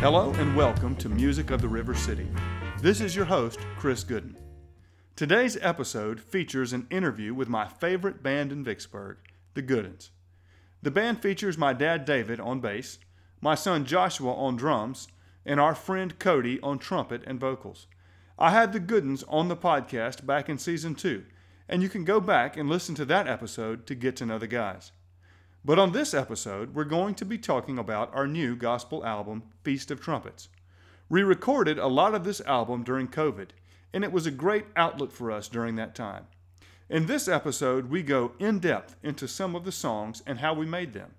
Hello and welcome to Music of the River City. This is your host, Chris Gooden. Today's episode features an interview with my favorite band in Vicksburg, the Goodens. The band features my dad David on bass, my son Joshua on drums, and our friend Cody on trumpet and vocals. I had the Goodens on the podcast back in season two, and you can go back and listen to that episode to get to know the guys. But on this episode, we're going to be talking about our new gospel album, Feast of Trumpets. We recorded a lot of this album during COVID, and it was a great outlet for us during that time. In this episode, we go in depth into some of the songs and how we made them.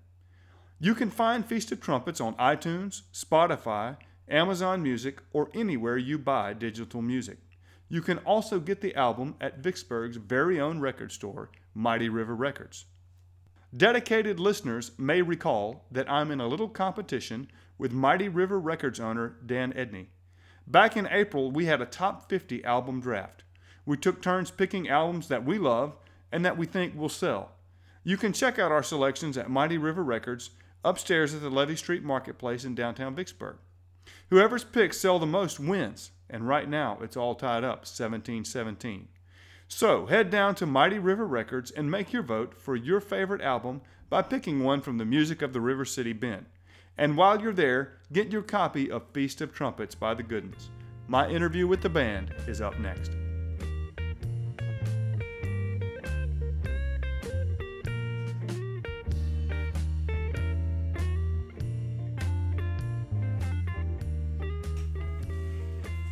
You can find Feast of Trumpets on iTunes, Spotify, Amazon Music, or anywhere you buy digital music. You can also get the album at Vicksburg's very own record store, Mighty River Records. Dedicated listeners may recall that I'm in a little competition with Mighty River Records owner Dan Edney. Back in April, we had a top 50 album draft. We took turns picking albums that we love and that we think will sell. You can check out our selections at Mighty River Records upstairs at the Levee Street Marketplace in downtown Vicksburg. Whoever's picks sell the most wins, and right now it's all tied up 17 17. So head down to Mighty River Records and make your vote for your favorite album by picking one from the Music of the River City bin. And while you're there, get your copy of Feast of Trumpets by the Goodens. My interview with the band is up next.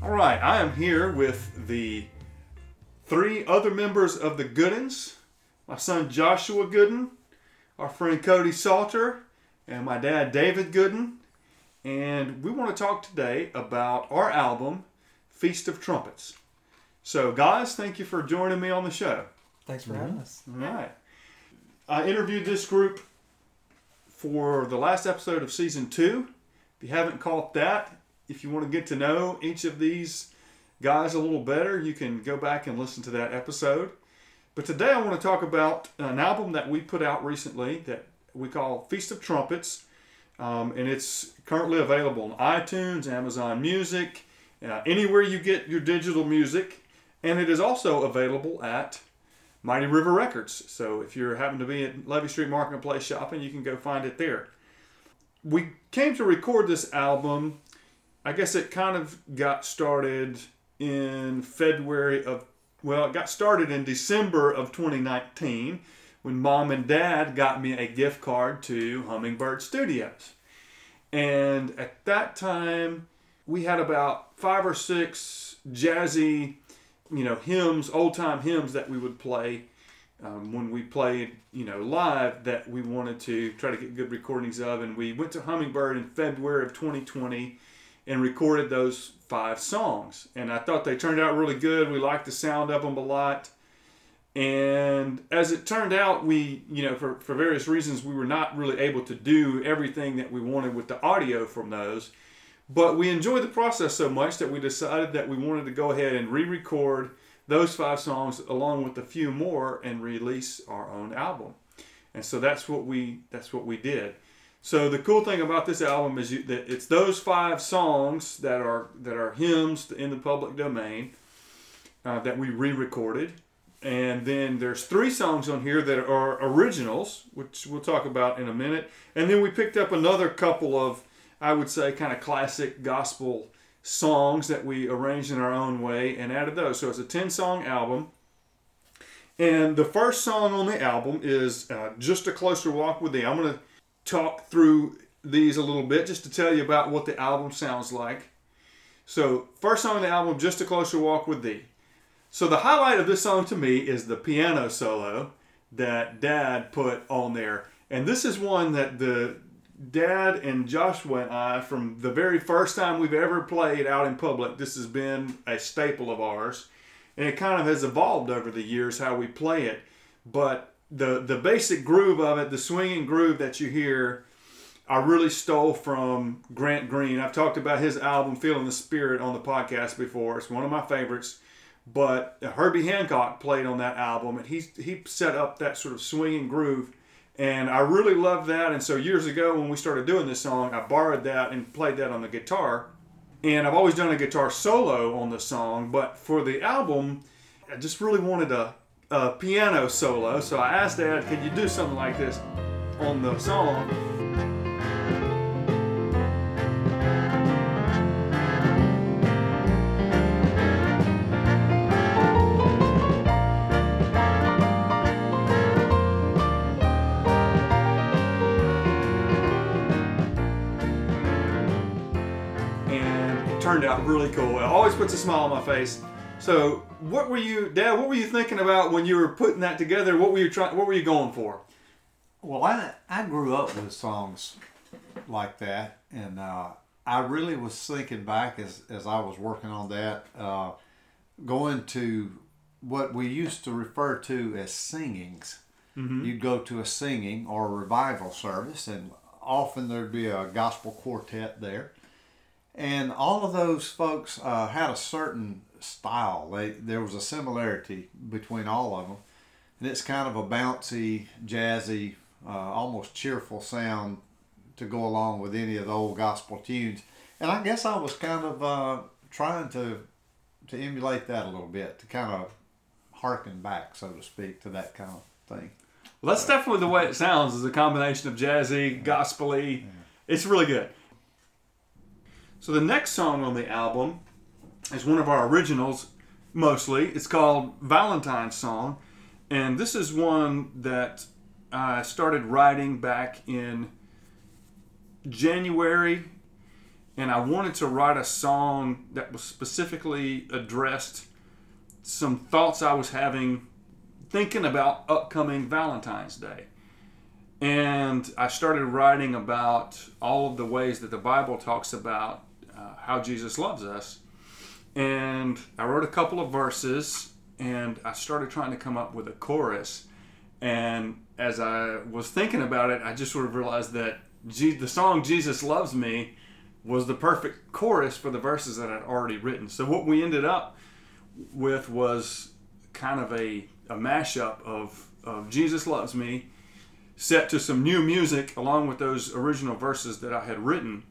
All right, I am here with the three other members of the Goodens my son Joshua Gooden, our friend Cody Salter, and my dad David Gooden. And we want to talk today about our album, Feast of Trumpets. So, guys, thank you for joining me on the show. Thanks for mm-hmm. having us. All right. I interviewed this group for the last episode of season two. If you haven't caught that, if you want to get to know each of these guys a little better, you can go back and listen to that episode. But today I want to talk about an album that we put out recently that we call Feast of Trumpets. Um, and it's currently available on iTunes, Amazon Music, uh, anywhere you get your digital music. And it is also available at Mighty River Records. So if you're happen to be at Levee Street Marketplace shopping, you can go find it there. We came to record this album. I guess it kind of got started in February of, well, it got started in December of 2019 when mom and dad got me a gift card to Hummingbird Studios. And at that time, we had about five or six jazzy, you know, hymns, old time hymns that we would play um, when we played, you know, live that we wanted to try to get good recordings of. And we went to Hummingbird in February of 2020 and recorded those five songs. And I thought they turned out really good. We liked the sound of them a lot. And as it turned out, we, you know, for, for various reasons, we were not really able to do everything that we wanted with the audio from those. But we enjoyed the process so much that we decided that we wanted to go ahead and re record those five songs along with a few more and release our own album. And so that's what we that's what we did. So the cool thing about this album is you, that it's those five songs that are that are hymns in the public domain uh, that we re-recorded, and then there's three songs on here that are originals, which we'll talk about in a minute, and then we picked up another couple of I would say kind of classic gospel songs that we arranged in our own way and added those. So it's a ten song album. And the first song on the album is uh, Just a Closer Walk with Thee. I'm to talk through these a little bit just to tell you about what the album sounds like. So, first song on the album, Just a Closer Walk with Thee. So, the highlight of this song to me is the piano solo that Dad put on there. And this is one that the Dad and Joshua and I, from the very first time we've ever played out in public, this has been a staple of ours. And it kind of has evolved over the years how we play it. But the the basic groove of it, the swinging groove that you hear, I really stole from Grant Green. I've talked about his album "Feeling the Spirit" on the podcast before. It's one of my favorites. But Herbie Hancock played on that album, and he he set up that sort of swinging groove, And I really love that. And so years ago when we started doing this song, I borrowed that and played that on the guitar. And I've always done a guitar solo on the song, but for the album, I just really wanted a, a piano solo. So I asked Dad, could you do something like this on the song? and it turned out really cool. It always puts a smile on my face. So, what were you, Dad? What were you thinking about when you were putting that together? What were you trying? What were you going for? Well, I I grew up with songs like that, and uh, I really was thinking back as as I was working on that, uh, going to what we used to refer to as singings. You'd go to a singing or a revival service, and often there'd be a gospel quartet there, and all of those folks uh, had a certain style. They there was a similarity between all of them, and it's kind of a bouncy, jazzy, uh, almost cheerful sound to go along with any of the old gospel tunes. And I guess I was kind of uh, trying to to emulate that a little bit, to kind of harken back, so to speak, to that kind of thing. Well, that's definitely the way it sounds. Is a combination of jazzy, gospely. It's really good. So the next song on the album is one of our originals. Mostly, it's called Valentine's Song, and this is one that I started writing back in January, and I wanted to write a song that was specifically addressed some thoughts I was having thinking about upcoming Valentine's Day. And I started writing about all of the ways that the Bible talks about uh, how Jesus loves us. And I wrote a couple of verses and I started trying to come up with a chorus. And as I was thinking about it, I just sort of realized that the song Jesus Loves Me was the perfect chorus for the verses that I'd already written. So what we ended up with was kind of a, a mashup of, of Jesus Loves Me set to some new music along with those original verses that I had written.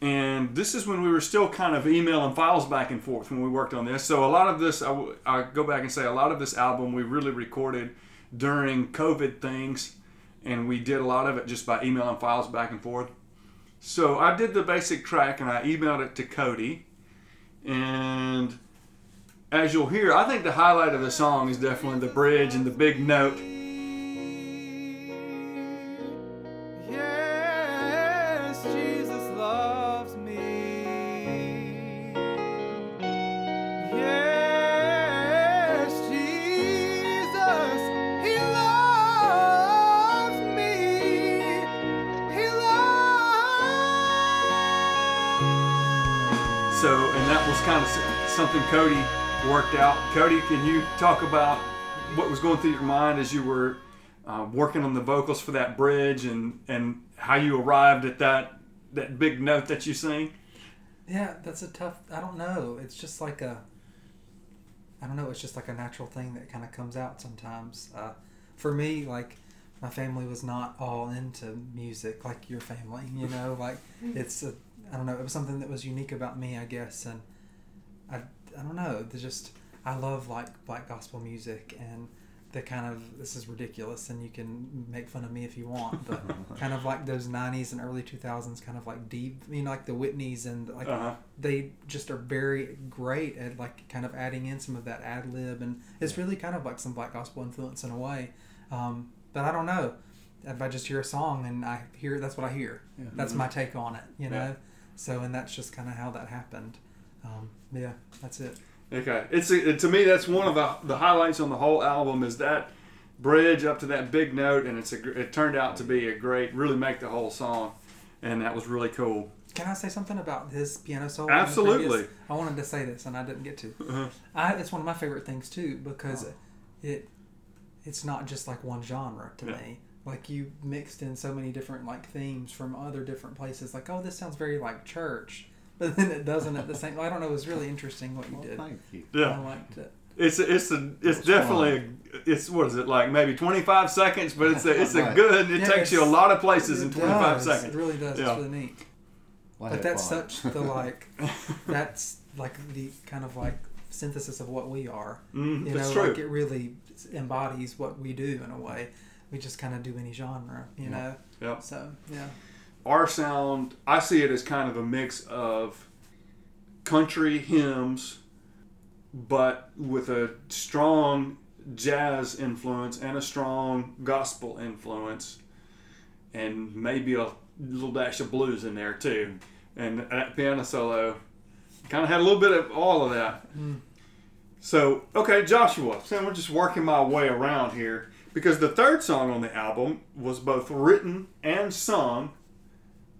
And this is when we were still kind of emailing files back and forth when we worked on this. So a lot of this, I, w- I go back and say, a lot of this album we really recorded during COVID things, and we did a lot of it just by emailing files back and forth. So I did the basic track and I emailed it to Cody. And as you'll hear, I think the highlight of the song is definitely the bridge and the big note. Kind of something Cody worked out. Cody, can you talk about what was going through your mind as you were uh, working on the vocals for that bridge and, and how you arrived at that that big note that you sing? Yeah, that's a tough. I don't know. It's just like a. I don't know. It's just like a natural thing that kind of comes out sometimes. Uh, for me, like my family was not all into music like your family. You know, like it's a. I don't know. It was something that was unique about me, I guess, and I. I don't know. There's just I love like black gospel music and the kind of this is ridiculous and you can make fun of me if you want but kind of like those 90s and early 2000s kind of like deep you know like the whitneys and like Uh-huh. they just are very great at like kind of adding in some of that ad lib and it's really kind of like some black gospel influence in a way um, but i don't know if i just hear a song and i hear that's what i hear that's my take on it you know Yeah. so and that's just kind of how that happened um, yeah that's it Okay, it's a, to me that's one of the, the highlights on the whole album is that bridge up to that big note, and it's a gr- it turned out to be a great, really make the whole song, and that was really cool. Can I say something about his piano solo? Absolutely. I wanted to say this and I didn't get to. Uh-huh. I, it's one of my favorite things too because it it's not just like one genre to Yeah. me. Like you mixed in so many different like themes from other different places. Like oh, this sounds very like church, but then it doesn't at the same. I don't know. It was really interesting what you Well, did. thank you. Yeah, I liked it. It's a, it's a it's definitely a, it's what is it like maybe 25 seconds, but it's a it's a good. It Yeah, takes you a lot of places in 25 does. seconds. It really does. Yeah. It's really neat. I But that's fun. such the like, that's like the kind of like synthesis of what we are. Mm, You that's know, true. like it really embodies what we do in a way. We just kind of do any genre, you know. Yeah. So yeah. Our sound, I see it as kind of a mix of country hymns, but with a strong jazz influence and a strong gospel influence, and maybe a little dash of blues in there too. And that piano solo kind of had a little bit of all of that. Mm. So, okay, Joshua. So we're just working my way around here because the third song on the album was both written and sung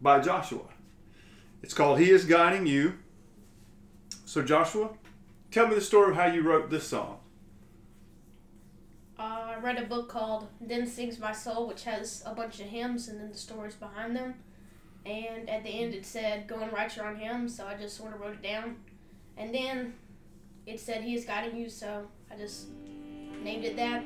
by Joshua. It's called He Is Guiding You. So, Joshua, tell me the story of how you wrote this song. Uh, I read a book called Then Sings My Soul, which has a bunch of hymns and then the stories behind them. And at the end it said, go and write your own hymns, so I just sort of wrote it down. And then it said, He is guiding you, so I just named it that.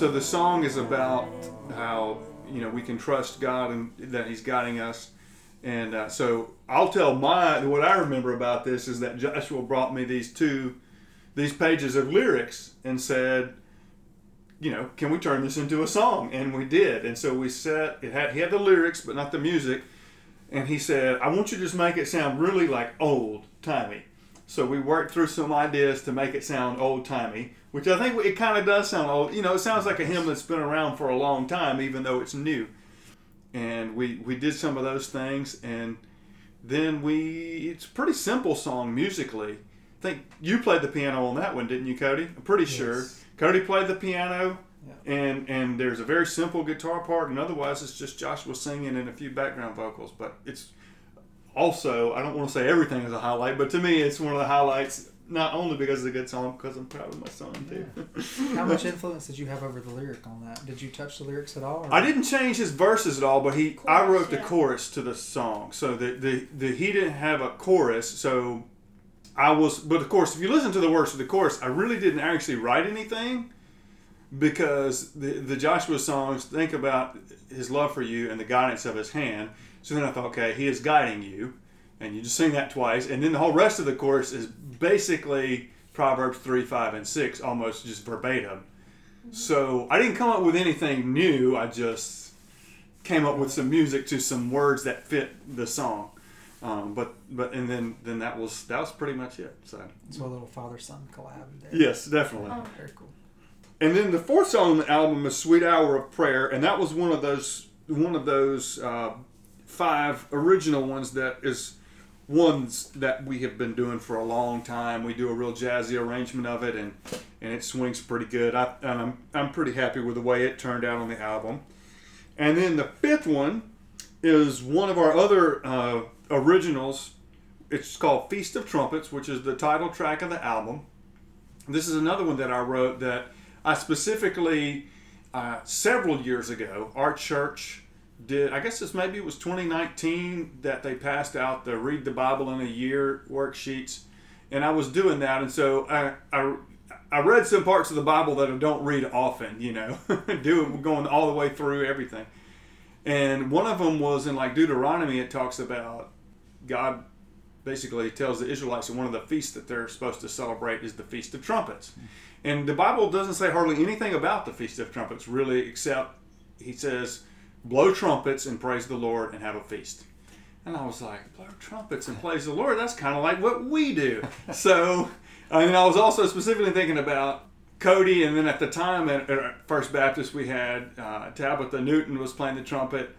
So, the song is about how, you know, we can trust God and that He's guiding us. And uh, so I'll tell my what I remember about this is that Joshua brought me these two these pages of lyrics and said, you know, can we turn this into a song? And we did. And so we set it had he had the lyrics but not the music. And he said, I want you to just make it sound really like old timey. So we worked through some ideas to make it sound old timey, which I think it kind of does sound old. You know, it sounds like a hymn that's been around for a long time, even though it's new. And we we did some of those things, and then we it's a pretty simple song musically. I think you played the piano on that one, didn't you, Cody? I'm pretty sure. Yes. Cody played the piano, Yeah. and and there's a very simple guitar part, and otherwise it's just Joshua singing and a few background vocals. But it's also I don't want to say everything is a highlight, but to me it's one of the highlights. Not only because it's a good song, because I'm proud of my son too. How much influence did you have over the lyric on that? Did you touch the lyrics at all? or- I didn't change his verses at all, but he I Chorus, wrote the chorus to the song. So the, the the he didn't have a chorus, so I was but of course if you listen to the words of the chorus, I really didn't actually write anything because the the Joshua songs think about his love for you and the guidance of his hand. So then I thought, okay, he is guiding you, and you just sing that twice, and then the whole rest of the chorus is basically Proverbs three, five, and six, almost just verbatim. So I didn't come up with anything new. I just came up with some music to some words that fit the song. Um, but but and then then that was that was pretty much it. So So a little father son collab there. yes, definitely. Oh. Very cool. And then the fourth song on the album is "Sweet Hour of Prayer," and that was one of those one of those uh, five original ones that is ones that we have been doing for a long time. We do a real jazzy arrangement of it, and and it swings pretty good. I, and I'm I'm pretty happy with the way it turned out on the album. And then the fifth one is one of our other uh, originals. It's called "Feast of Trumpets," which is the title track of the album. This is another one that I wrote that I specifically uh, several years ago. Our church did. I guess this maybe it was 2019 that they passed out the "Read the Bible in a Year" worksheets, and I was doing that, and so I. I I read some parts of the Bible that I don't read often, you know, doing going all the way through everything. And one of them was in like Deuteronomy. It talks about God basically tells the Israelites that one of the feasts that they're supposed to celebrate is the Feast of Trumpets. And the Bible doesn't say hardly anything about the Feast of Trumpets, really, except he says, blow trumpets and praise the Lord and have a feast. And I was like, blow trumpets and praise the Lord? That's kind of like what we do. so, I mean, I was also specifically thinking about Cody, and then at the time at, First Baptist, we had uh, Tabitha Newton was playing the trumpet,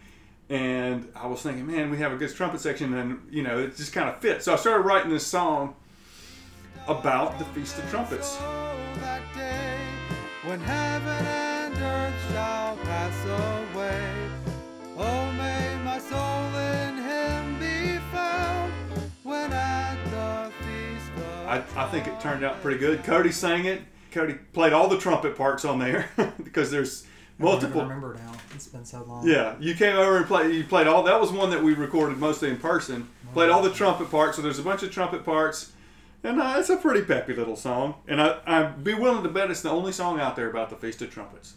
and I was thinking, man, we have a good trumpet section, and you know, it just kind of fits. So I started writing this song about the Feast of Trumpets. I, I think it turned out pretty good. Cody sang it. Cody played all the trumpet parts on there because there's I don't multiple. remember now. It's been so long. Yeah, you came over and played. You played all. That was one that we recorded mostly in person. Played all the trumpet parts. So there's a bunch of trumpet parts, and uh, it's a pretty peppy little song. And I, I'd be willing to bet it's the only song out there about the Feast of Trumpets.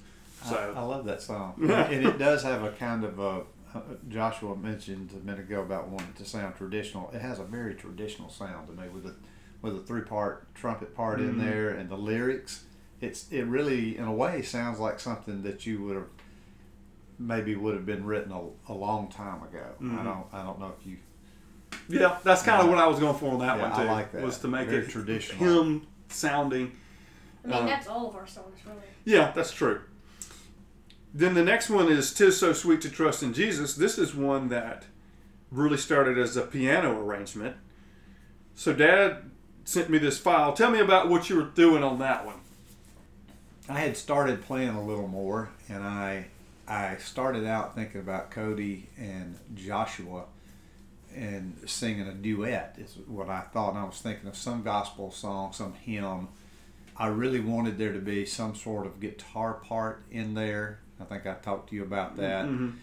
I, I love that song, and it does have a kind of a. uh, Joshua mentioned a minute ago about wanting it to sound traditional. It has a very traditional sound to me with a with a three part trumpet part in Mhm. there and the lyrics. It's it really in a way sounds like something that you would have maybe would have been written a, a long time ago. I Mhm. don't I don't know if you yeah, that's kind of what I was going for on that Yeah, one I too. like that. Was to make Very it traditional. hymn sounding. I mean, Uh, that's all of our songs, really. Yeah, that's true. Then the next one is "Tis So Sweet to Trust in Jesus." This is one that really started as a piano arrangement. So, Dad sent me this file. Tell me about what you were doing on that one. I had started playing a little more, and I I started out thinking about Cody and Joshua and singing a duet is what I thought. And I was thinking of some gospel song, some hymn. I really wanted there to be some sort of guitar part in there. I think I talked to you about that. Mhm.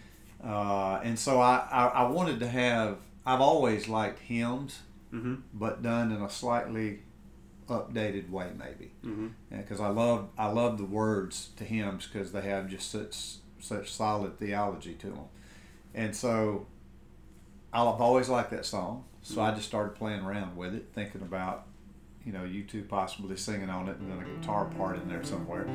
Uh, and so I, I, I wanted to have, I've always liked hymns, Mhm. but done in a slightly updated way, maybe mm-hmm. because I love I love the words to hymns because they have just such such solid theology to them, and so I've always liked that song. So I mm-hmm. just started playing around with it, thinking about you know you two possibly singing on it and then a guitar part in there somewhere.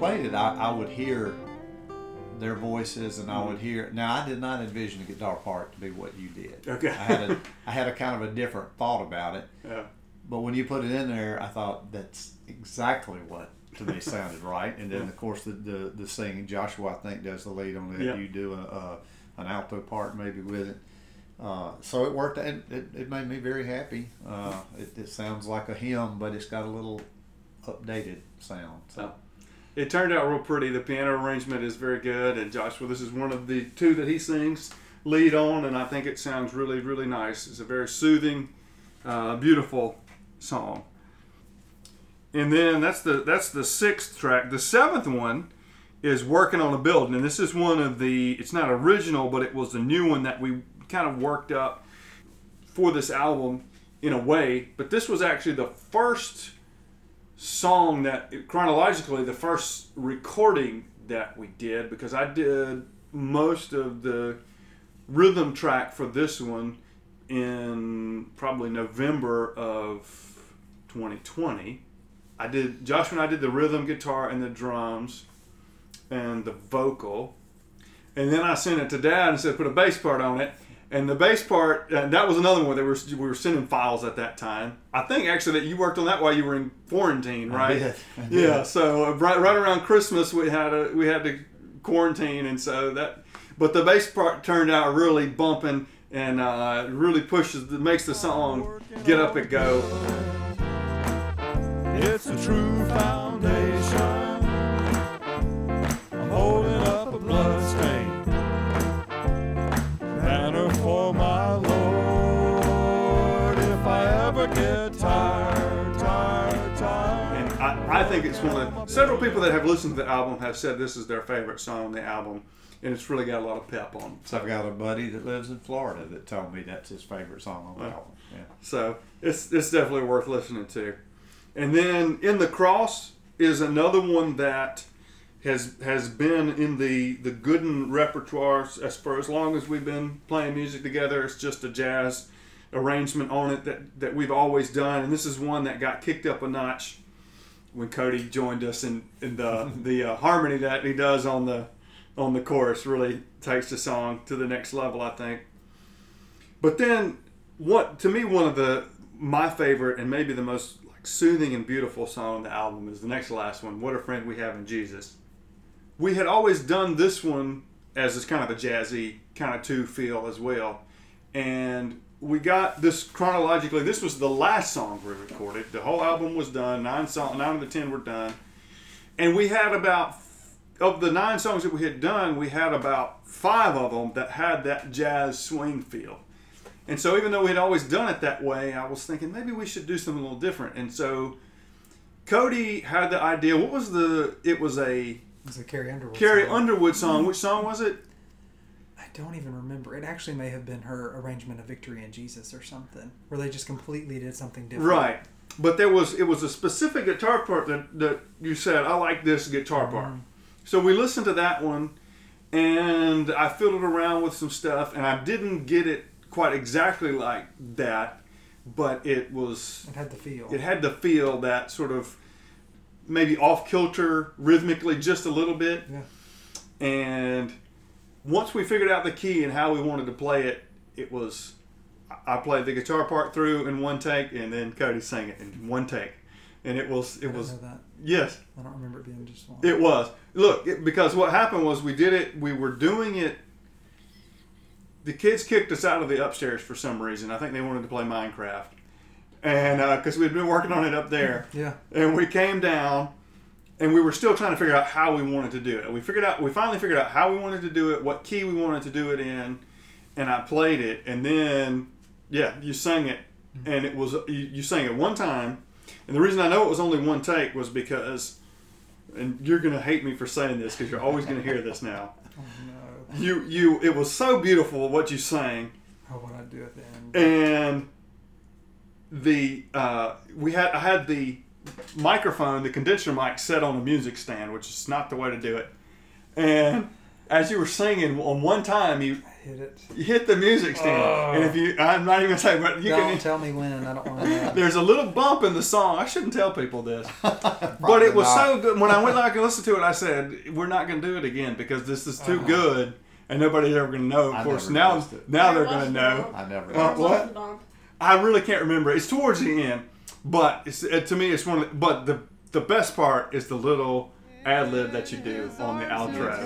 Played it, I, I would hear their voices, and I would hear. Now I did not envision the guitar part to be what you did. Okay. I had a I had a kind of a different thought about it, Yeah. but when you put it in there, I thought that's exactly what to me sounded right. And then of course the the, the singing, Joshua I think does the lead on it. Yeah. You do a, a an alto part maybe with it. Uh, so it worked, and it, it made me very happy. Uh, it, it sounds like a hymn, but it's got a little updated sound. So It turned out real pretty. The piano arrangement is very good, and Joshua, this is one of the two that he sings lead on, and I think it sounds really, really nice. It's a very soothing, uh, beautiful song. And then that's the that's the sixth track. The seventh one is working on a building, and this is one of the. It's not original, but it was the new one that we kind of worked up for this album in a way. But this was actually the first song that chronologically the first recording that we did because I did most of the rhythm track for this one in probably November of 2020. I did Joshua and I did the rhythm guitar and the drums and the vocal. And then I sent it to Dad and said put a bass part on it. And the bass part, uh, that was another one that we were, we were sending files at that time. I think actually that you worked on that while you were in quarantine, I right? did. I did. Yeah. So uh, right, right around Christmas we had a we had to quarantine, and so that. But the bass part turned out really bumping and uh, really pushes, makes the song get up and go. It's a true foundation. It's one of several people that have listened to the album have said this is their favorite song on the album, and it's really got a lot of pep on it. So I've got a buddy that lives in Florida that told me that's his favorite song on the album. Yeah. So it's it's definitely worth listening to. And then in the cross is another one that has has been in the the Gooden repertoire as for as long as we've been playing music together. It's just a jazz arrangement on it that that we've always done, and this is one that got kicked up a notch when Cody joined us, and in, the the uh, harmony that he does on the on the chorus really takes the song to the next level, I think. But then, what to me one of the my favorite and maybe the most like soothing and beautiful song on the album is the next last one. What a friend we have in Jesus. We had always done this one as this kind of a jazzy kind of two feel as well, and we got this chronologically. This was the last song we recorded. The whole album was done. Nine song, nine of the ten were done, and we had about of the nine songs that we had done, we had about five of them that had that jazz swing feel. And so, even though we had always done it that way, I was thinking maybe we should do something a little different. And so, Cody had the idea. What was the? It was a It was a Carrie Underwood. Carrie song. Underwood song. Which song was it? I don't even remember. It actually may have been her arrangement of Victory in Jesus or something, where they just completely did something different. Right. But there was it was a specific guitar part that, that you said I like this guitar part. Mm-hmm. So we listened to that one, and I fiddled around with some stuff, and I didn't get it quite exactly like that, but it was It had the feel. it had the feel that sort of maybe off kilter rhythmically just a little bit. Yeah. And once we figured out the key and how we wanted to play it, it was I played the guitar part through in one take, and then Cody sang it in one take, and it was it was that. yes, I don't remember it being just one. it was. Look, it, because what happened was we did it. We were doing it. The kids kicked us out of the upstairs for some reason. I think they wanted to play Minecraft, and uh, because we'd been working on it up there, yeah. and we came down, and we were still trying to figure out how we wanted to do it. We figured out. We finally figured out how we wanted to do it, what key we wanted to do it in, and I played it, and then yeah, you sang it, and it was you, you sang it one time, and the reason I know it was only one take was because, and you're gonna hate me for saying this because you're always gonna hear this now. Oh no. You you it was so beautiful what you sang, Oh, what I do at the end. and the uh, we had I had the microphone, the condenser mic, set on a music stand, which is not the way to do it. And as you were singing, on one time you, hit it. you hit the music stand, Oh. and if you, I'm not even gonna say, but you don't can. tell me when. I don't want to know. There's a little bump in the song. I shouldn't tell people this, but it was not. so good. When I went back and listened to it, I said, "We're not going to do it again because this is too Uh-huh. good, and nobody's ever going to know." Of I course, never now noticed it. now they're going to the know. bump? I never. Uh, what? the bump? I really can't remember. It's towards the end, but it's, it, to me, it's one. Of the, but the the best part is the little ad lib that you do on the outro.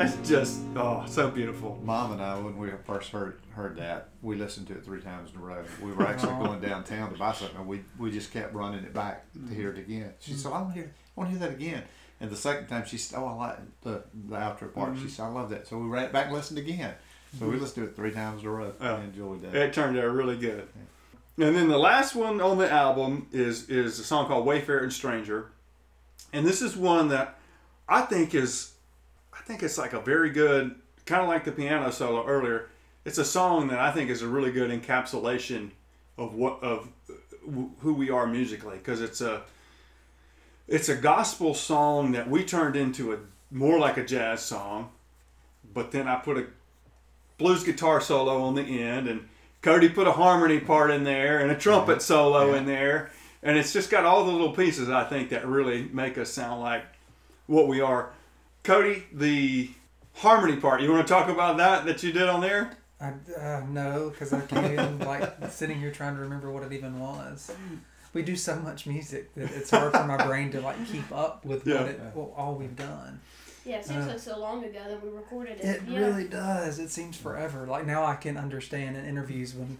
That's just oh, so beautiful. Mom and I, when we first heard heard that, we listened to it three times in a row. We were actually going downtown to buy something, and we, we just kept running it back to mm-hmm. hear it again. She mm-hmm. said, "I want to hear, I want to hear that again." And the second time, she said, "Oh, I like the the outro part." She mm-hmm. said, "I love that." So we ran it back and listened again. So we listened to it three times in a row. Oh. I enjoyed that. It turned out really good. And then the last one on the album is is a song called Wayfaring Stranger. And this is one that I think is think it's like a very good kind of like the piano solo earlier. It's a song that I think is a really good encapsulation of what of who we are musically because it's a it's a gospel song that we turned into a more like a jazz song, but then I put a blues guitar solo on the end, and Cody put a harmony part in there and a trumpet solo in there, and it's just got all the little pieces I think that really make us sound like what we are. Cody, the harmony part, you want to talk about that that you did on there? I, uh, no, because I can't even like sitting here trying to remember what it even was. We do so much music that it's hard for my brain to like keep up with Yeah. what it, well, all we've done. Yeah, it seems Uh, like so long ago that we recorded it. It yeah. really does. It seems forever. Like now, I can understand in interviews when, like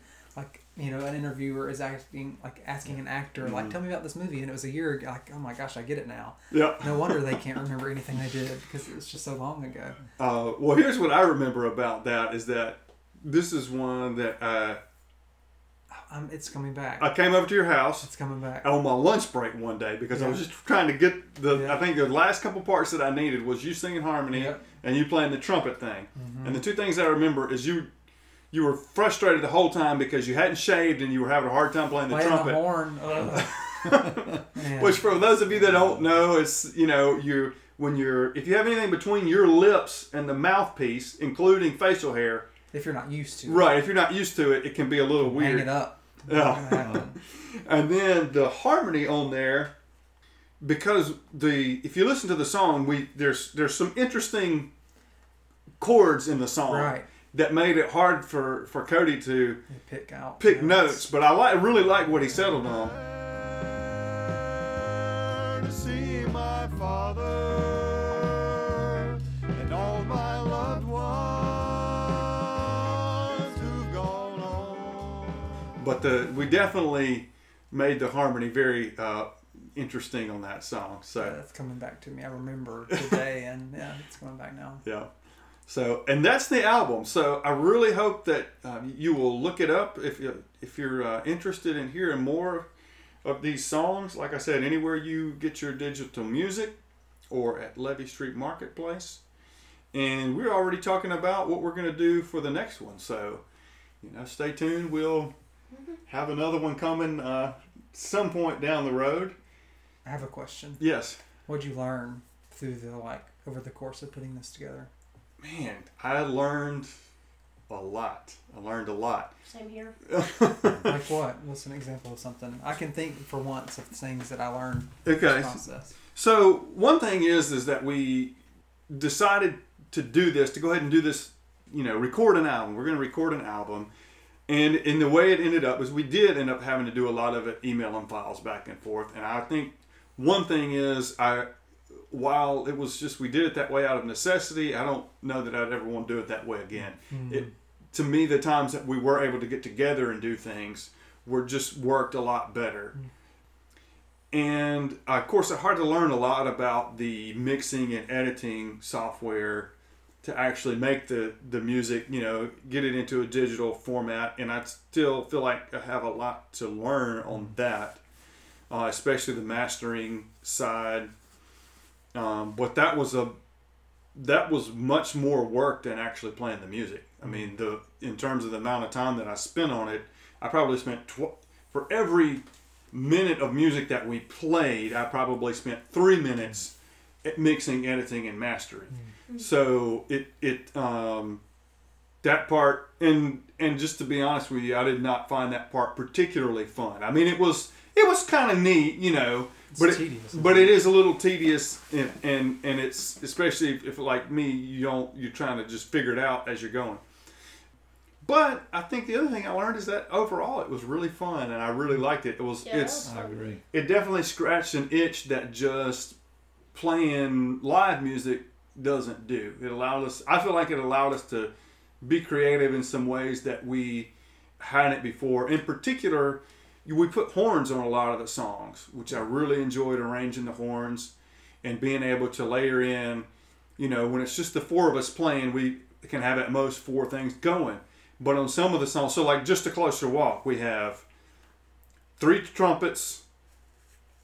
you know, an interviewer is asking like asking an actor like, Mhm. "Tell me about this movie," and it was a year. ago. Like, oh my gosh, I get it now. Yeah. No wonder they can't remember anything they did because it was just so long ago. Uh, well, here's what I remember about that is that this is one that uh, Um, it's coming back. I came over to your house It's coming back. on my lunch break one day because I was just trying to get the. Yeah. I think the last couple parts that I needed was you singing harmony Yep. and you playing the trumpet thing. Mhm. And the two things I remember is you you were frustrated the whole time because you hadn't shaved and you were having a hard time playing the Playing the trumpet. horn. ugh. Uh. Which for those of you that don't know, it's you know you when you're if you have anything between your lips and the mouthpiece, including facial hair, if you're not used to it, right? If you're not used to it, it can be a little weird. hang weird. it up. Yeah. Not gonna happen. And then the harmony on there, because the if you listen to the song, we there's there's some interesting chords in the song Right. That made it hard for for Cody to pick out pick notes. But I like really like what he settled on. to see my father and all my loved ones who've gone on. But the we definitely made the harmony very uh, interesting on that song. So. Yeah, that's coming back to me. I remember today, and yeah, it's coming back now. Yeah. So, and that's the album. So, I really hope that um, you will look it up if you if you're uh, interested in hearing more of these songs. Like I said, anywhere you get your digital music, or at Levee Street Marketplace. And we're already talking about what we're going to do for the next one. So, you know, stay tuned. We'll have another one coming uh, some point down the road. I have a question. Yes. What'd you learn through the like over the course of putting this together? Man, I learned a lot. I learned a lot. Same here. Like what? What's an example of something? I can think for once of things that I learned in Okay. this process. So one thing is is that we decided to do this to go ahead and do this. You know, record an album. We're going to record an album, and in the way it ended up is we did end up having to do a lot of it emailing files back and forth. And I think one thing is I, while it was just we did it that way out of necessity, I don't know that I'd ever want to do it that way again. It to me the times that we were able to get together and do things were just worked a lot better. And uh, of course, I had to learn a lot about the mixing and editing software to actually make the, the music, you know, get it into a digital format. And I still feel like I have a lot to learn on that, uh, especially the mastering side. Um, but that was a that was much more work than actually playing the music. I mean, the in terms of the amount of time that I spent on it, I probably spent tw- for every minute of music that we played, I probably spent three minutes at mixing, editing, and mastering. So it it um, that part and and just to be honest with you, I did not find that part particularly fun. I mean, it was it was kind of neat, you know, but it, tedious. but it is a little tedious, and and and it's especially if, if like me, you don't you're trying to just figure it out as you're going. But I think the other thing I learned is that overall it was really fun, and I really liked it. It was Yeah, it's I agree. it definitely scratched an itch that just playing live music doesn't do. It allowed us. I feel like it allowed us to be creative in some ways that we hadn't before. In particular, we put horns on a lot of the songs, which I really enjoyed arranging the horns and being able to layer in. You know, when it's just the four of us playing, we can have at most four things going. But on some of the songs, so like just a closer walk, we have three trumpets,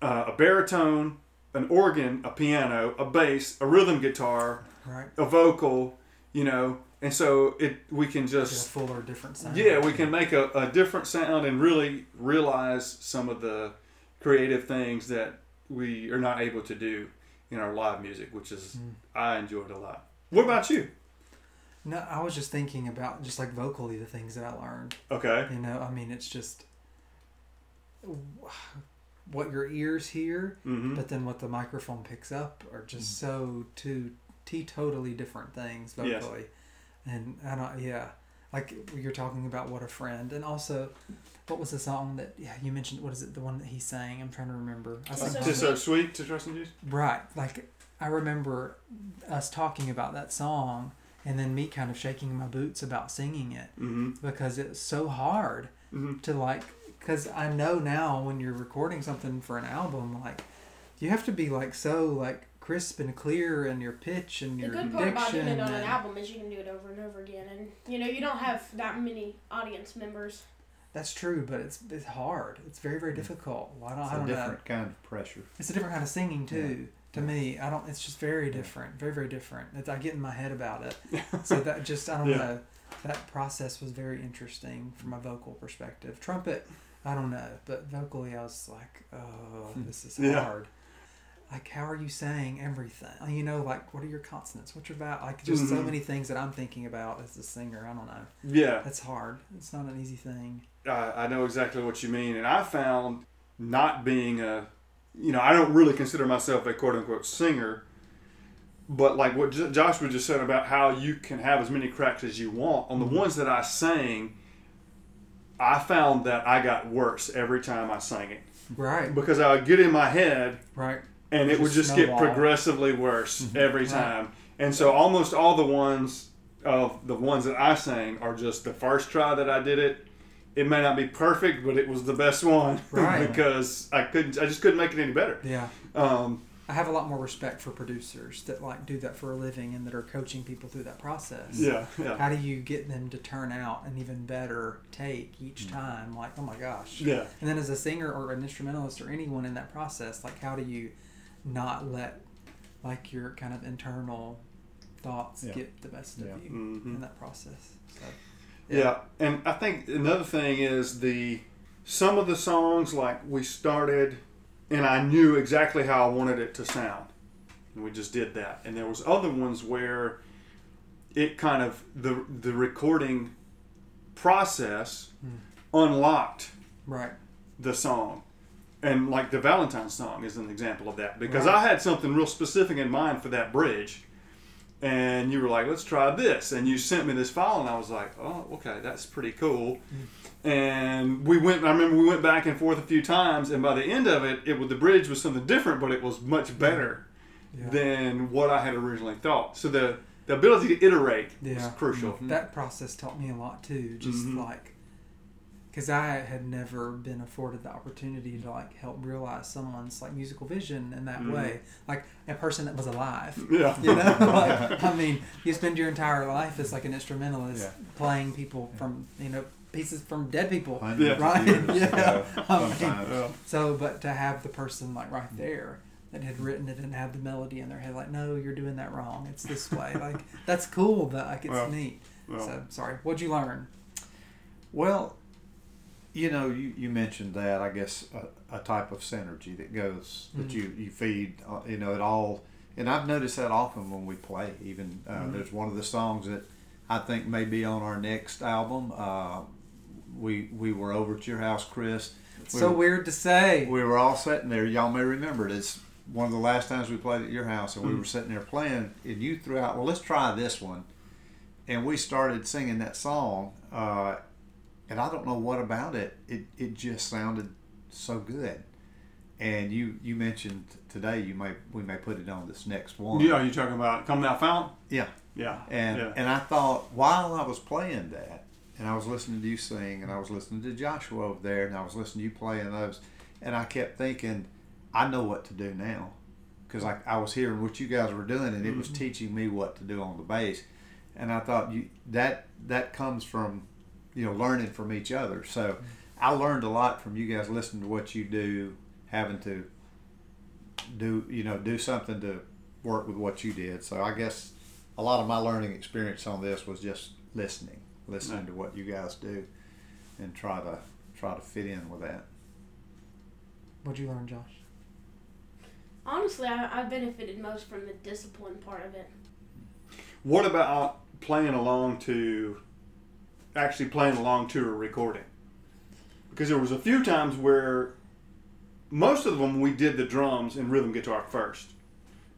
uh, a baritone, an organ, a piano, a bass, a rhythm guitar, Right. a vocal, you know, and so it we can Get a just fuller, different sound. yeah we can make a, a different sound and really realize some of the creative things that we are not able to do in our live music, which is I enjoyed a lot. What about you? No, I was just thinking about just like vocally the things that I learned. Okay. You know, I mean, it's just what your ears hear, Mm-hmm. but then what the microphone picks up are just so two teetotally different things Yes. And I don't, yeah, like you're talking about what a friend, and also, what was the song that yeah you mentioned? What is it? The one that he sang? I'm trying to remember. I sang So so sweet to trust in Jesus. Right. Like I remember us talking about that song and then me kind of shaking my boots about singing it Mm-hmm. because it's so hard Mhm. to like cuz I know now when you're recording something for an album like you have to be like so like crisp and clear and your pitch and your The your good part about doing diction it on an album is you can do it over and over again, and you know you don't have that many audience members. That's true, but it's it's hard. It's very very hmm. difficult. Why don't It's I a don't know. different kind of pressure. It's a different kind of singing too. To me, I don't. It's just very different, very very different. It's, I get in my head about it, so that just I don't Yeah. know. That process was very interesting from a vocal perspective. Trumpet, I don't know, but vocally, I was like, oh, hmm. this is Yeah. hard. Like, how are you saying everything? You know, like, what are your consonants? What's your vowel? Like, just so Mhm. many things that I'm thinking about as a singer. I don't know. Yeah. That's hard. It's not an easy thing. I, I know exactly what you mean, and I found not being a you know, I don't really consider myself a quote unquote singer, but like what J- Joshua just said about how you can have as many cracks as you want on the ones that I sang. I found that I got worse every time I sang it Right. because I would get in my head Right. And it would Just just get progressively worse every Right. time. And so almost all the ones of the ones that I sang are just the first try that I did it. It may not be perfect, but it was the best one Right. because I couldn't. I just couldn't make it any better. Yeah. Um, I have a lot more respect for producers that like do that for a living and that are coaching people through that process. yeah, yeah, How do you get them to turn out an even better take each time? Like, oh my gosh. yeah, And then as a singer or an instrumentalist or anyone in that process, like how do you not let like your kind of internal thoughts Yeah. get the best of Yeah. you Mhm. in that process? So, yeah. And I think another thing is the some of the songs like we started, and I knew exactly how I wanted it to sound, and we just did that. And there was other ones where it kind of the the recording process unlocked Right. the song. And like the Valentine song is an example of that because Right. I had something real specific in mind for that bridge. And you were like, let's try this. And you sent me this file, and I was like, oh, okay, that's pretty cool. And we went, I remember we went back and forth a few times, and by the end of it, it was the bridge was something different, but it was much better Yeah. than what I had originally thought. So the, the ability to iterate Yeah. crucial. that process taught me a lot too. Just Mhm. like, because I had never been afforded the opportunity to like help realize someone's like musical vision in that Mhm. way, like a person that was alive. Yeah. You know, like I mean, you spend your entire life as like an instrumentalist Yeah. playing people from you know pieces from dead people. Hundreds of Right? years Yeah. ago, I mean. Yeah. So, but to have the person like right there that had written it and had the melody in their head, like, no, you're doing that wrong. It's this way. like, that's cool. But like, it's Well, neat. well. so, sorry. What'd you learn? Well, you know, you, you mentioned that. I guess a, a type of synergy that goes that Mm. you you feed. Uh, you know, it all. And I've noticed that often when we play. Even uh, Mhm. there's one of the songs that I think may be on our next album. Uh, we we were over at your house, Chris. We so were- weird to say. We were all sitting there. Y'all may remember it. It's one of the last times we played at your house, and we Mm. were sitting there playing. And you threw out, "Well, let's try this one," and we started singing that song. Uh, and I don't know what about it. It it just sounded so good. And you you mentioned today you may we may put it on this next one. Yeah, you talking about Come Thou Fount? Yeah. Yeah. And yeah. and I thought while I was playing that, and I was listening to you sing, and I was listening to Joshua over there, and I was listening to you playing those, and I kept thinking, I know what to do now, because I, I was hearing what you guys were doing, and it was mm-hmm. teaching me what to do on the bass, and I thought you that that comes from, you know, learning from each other. So I learned a lot from you guys listening to what you do, having to do you know do something to work with what you did. So I guess a lot of my learning experience on this was just listening, listening Yeah. to what you guys do, and try to try to fit in with that. What'd you learn, Josh? Honestly, I, I benefited most from the discipline part of it. What about playing along to actually playing along to a recording? Because there was a few times where most of them we did the drums and rhythm guitar first.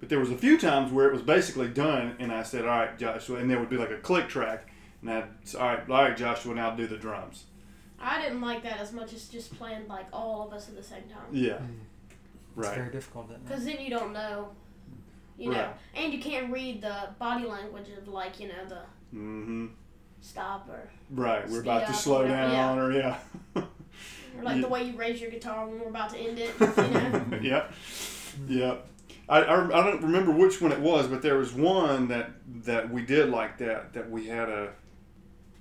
But there was a few times where it was basically done and I said, All right, Joshua and there would be like a click track and I'd say, All right, all right, Joshua, now do the drums. I didn't like that as much as just playing like all of us at the same time. Yeah. It's Right. It's very difficult, isn't it? Because then you don't know, you know, and you can't read the body language of like you know the Mm-hmm. Stop or, Right. We're Speed about to slow whatever, down yeah. or yeah. or like Yeah. the way you raise your guitar when we're about to end it. You know. yep. Yep. I, I, I don't remember which one it was, but there was one that that we did like that that we had a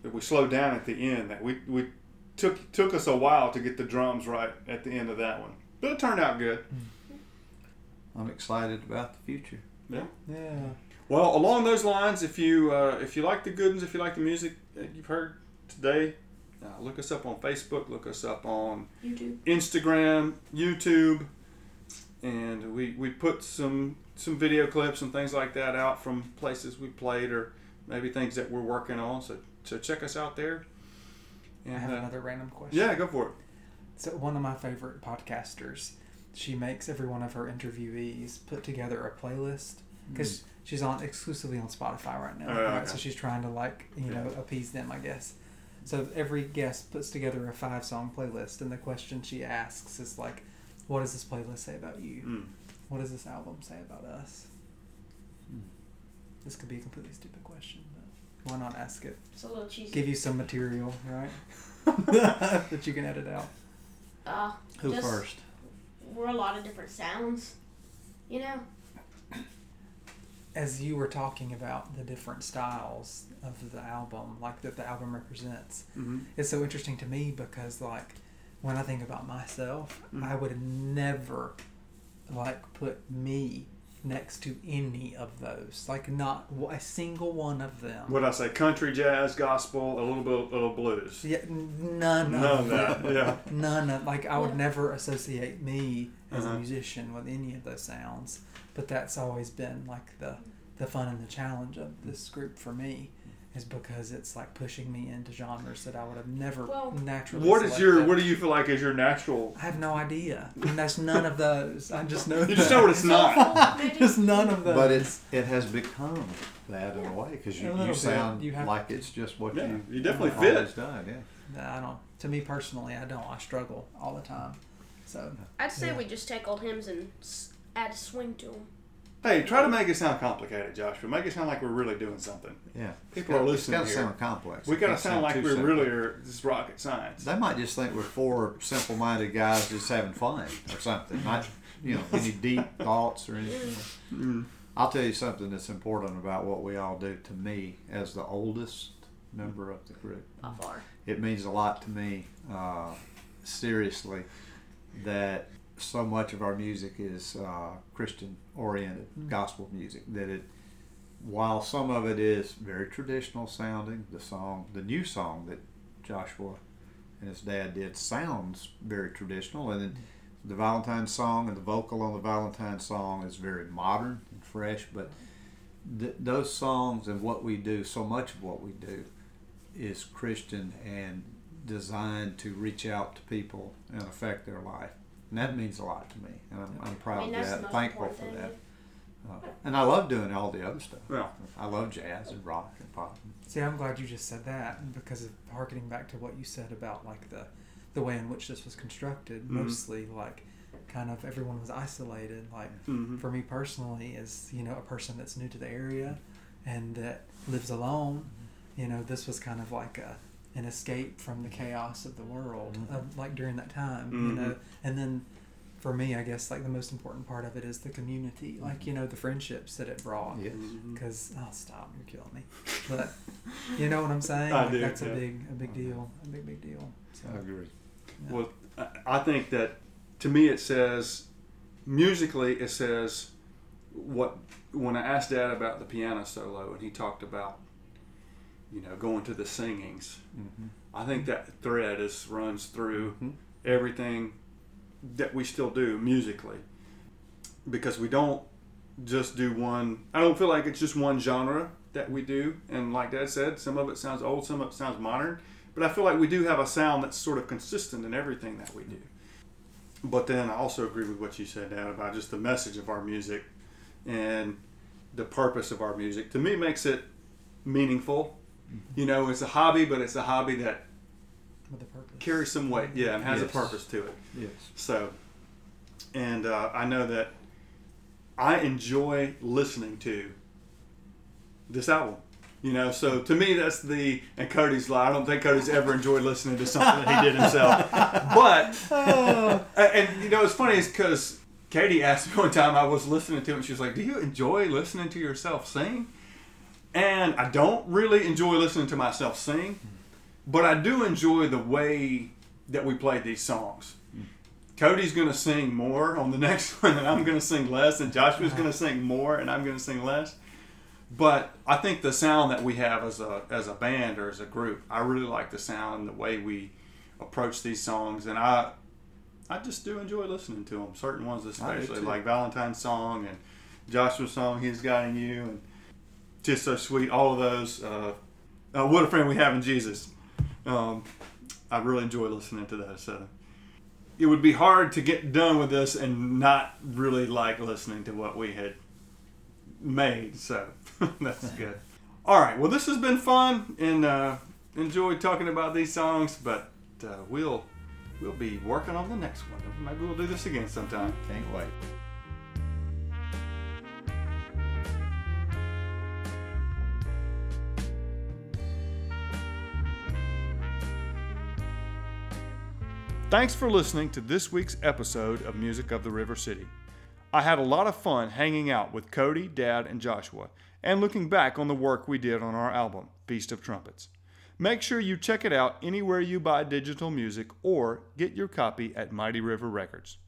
that we slowed down at the end that we we took took us a while to get the drums right at the end of that one, but it turned out good. Hmm. I'm excited about the future. Yeah. Yeah. Well, along those lines, if you uh, if you like the good ones, if you like the music that you've heard today, uh, look us up on Facebook, look us up on YouTube. Instagram, YouTube, and we, we put some some video clips and things like that out from places we played or maybe things that we're working on. So so check us out there. I And have uh, another random question. yeah, go for it. So one of my favorite podcasters she makes every one of her interviewees put together a playlist because she's on exclusively on Spotify right now. Oh, right? okay. So she's trying to like you know appease them, I guess. So every guest puts together a five song playlist, and the question she asks is like, "What does this playlist say about you? Mm. What does this album say about us?" Hmm. This could be a completely stupid question, but why not ask it? It's a little cheesy. Give you some material, right? that you can edit out. uh, Who Just- first? we're a lot of different sounds. You know? As you were talking about the different styles of the album, like that the album represents, Mm-hmm. it's so interesting to me because like when I think about myself, Mhm. I would never like put me next to any of those, like not a single one of them. What I say? Country, jazz, gospel, a little bit, a little blues. Yeah, n- none, None of of that. them. Yeah. None of like I would Yeah. never associate me as Uh-huh. a musician with any of those sounds. But that's always been like the the fun and the challenge of this group for me is because it's like pushing me into genres that I would have never Well- naturally. What is your? What do you feel like is your natural? I have no idea. And that's none of those. I just know. You just know what it's not. Soulful, maybe? just none of those. But it's it has become that in a way because you, you sound You have like it's just what Yeah, you you definitely always fit. done. Yeah. Nah, I don't. To me personally, I don't. I struggle all the time. So I'd say Yeah. we just take old hymns and s- add a swing to them. Hey, try to make it sound complicated, Joshua. Make it sound like we're really doing something. Yeah. People are listening It's got to here. sound complex. We gotta can't sound like too we simple. really are. This is rocket science. They might just think we're four simple-minded guys just having fun or something. Not, you know, any deep thoughts or anything. Mm. I'll tell you something that's important about what we all do. To me, as the oldest member of the group, By far. it means a lot to me. Uh, seriously, that so much of our music is uh, Christian oriented, gospel music. That it, while some of it is very traditional sounding, the song, the new song that Joshua and his dad did sounds very traditional, and then the Valentine song and the vocal on the Valentine song is very modern and fresh. But th- those songs and what we do, so much of what we do, is Christian and designed to reach out to people and affect their life. And that means a lot to me, and I'm, I'm I proud mean, of that, most thankful important for that. Uh, and I love doing all the other stuff. Well, I love jazz and rock and pop. See, I'm glad you just said that because of harkening back to what you said about like the the way in which this was constructed. Mhm. Mostly, like, kind of everyone was isolated. Like, mhm. for me personally, as you know, a person that's new to the area and that lives alone, you know, this was kind of like a an escape from the chaos of the world, Mhm. of, like during that time, you Mhm. know. And then, for me, I guess like the most important part of it is the community, like you know, the friendships that it brought Yes. Mhm. because oh stop you're killing me but you know what i'm saying I Like, do, that's yeah. a big a big deal a big big deal so I agree. yeah. Well, I- I think that to me it says musically it says what when I asked Dad about the piano solo and he talked about you know going to the singings. Mm-hmm. I think that thread is runs through Mhm. everything that we still do musically because we don't just do one. I don't feel like it's just one genre that we do. And like Dad said, some of it sounds old, some of it sounds modern. But I feel like we do have a sound that's sort of consistent in everything that we do. But then I also agree with what you said, Dad, about just the message of our music and the purpose of our music. To me, makes it meaningful. You know, it's a hobby, but it's a hobby that with a purpose carries some weight, yeah, and has a purpose to it. Yes. So, and uh, I know that I enjoy listening to this album. You know, so to me, that's the and Cody's lie. I don't think Cody's ever enjoyed listening to something that he did himself. But and, and, you know, it's funny is because Katie asked me one time I was listening to it, and she was like, "Do you enjoy listening to yourself sing?" And I don't really enjoy listening to myself sing, but I do enjoy the way that we play these songs. Cody's going to sing more on the next one, and I'm going to sing less, and Joshua's going to sing more, and I'm going to sing less. But I think the sound that we have as a as a band or as a group, I really like the sound, and the way we approach these songs, and I I just do enjoy listening to them. Certain ones, especially like Valentine's song and Joshua's song, "He's Guiding You," and "Just So Sweet." All of those. Uh, uh, what a friend we have in Jesus. Um, I really enjoy listening to those. So it would be hard to get done with this and not really like listening to what we had made. So that's good. All right. Well, this has been fun and uh, enjoyed talking about these songs, but uh, we'll we'll be working on the next one. Maybe we'll do this again sometime. Can't wait. Thanks for listening to this week's episode of Music of the River City. I had a lot of fun hanging out with Cody, Dad, and Joshua, and looking back on the work we did on our album, Feast of Trumpets. Make sure you check it out anywhere you buy digital music or get your copy at Mighty River Records.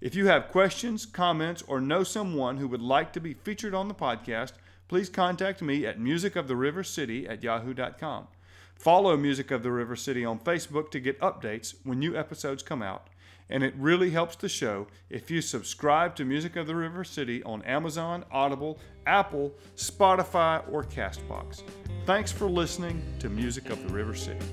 If you have questions, comments, or know someone who would like to be featured on the podcast, please contact me at musicoftherivercity at yahoo.com. Follow Music of the River City on Facebook to get updates when new episodes come out. And it really helps the show if you subscribe to Music of the River City on Amazon, Audible, Apple, Spotify, or Castbox. Thanks for listening to Music of the River City.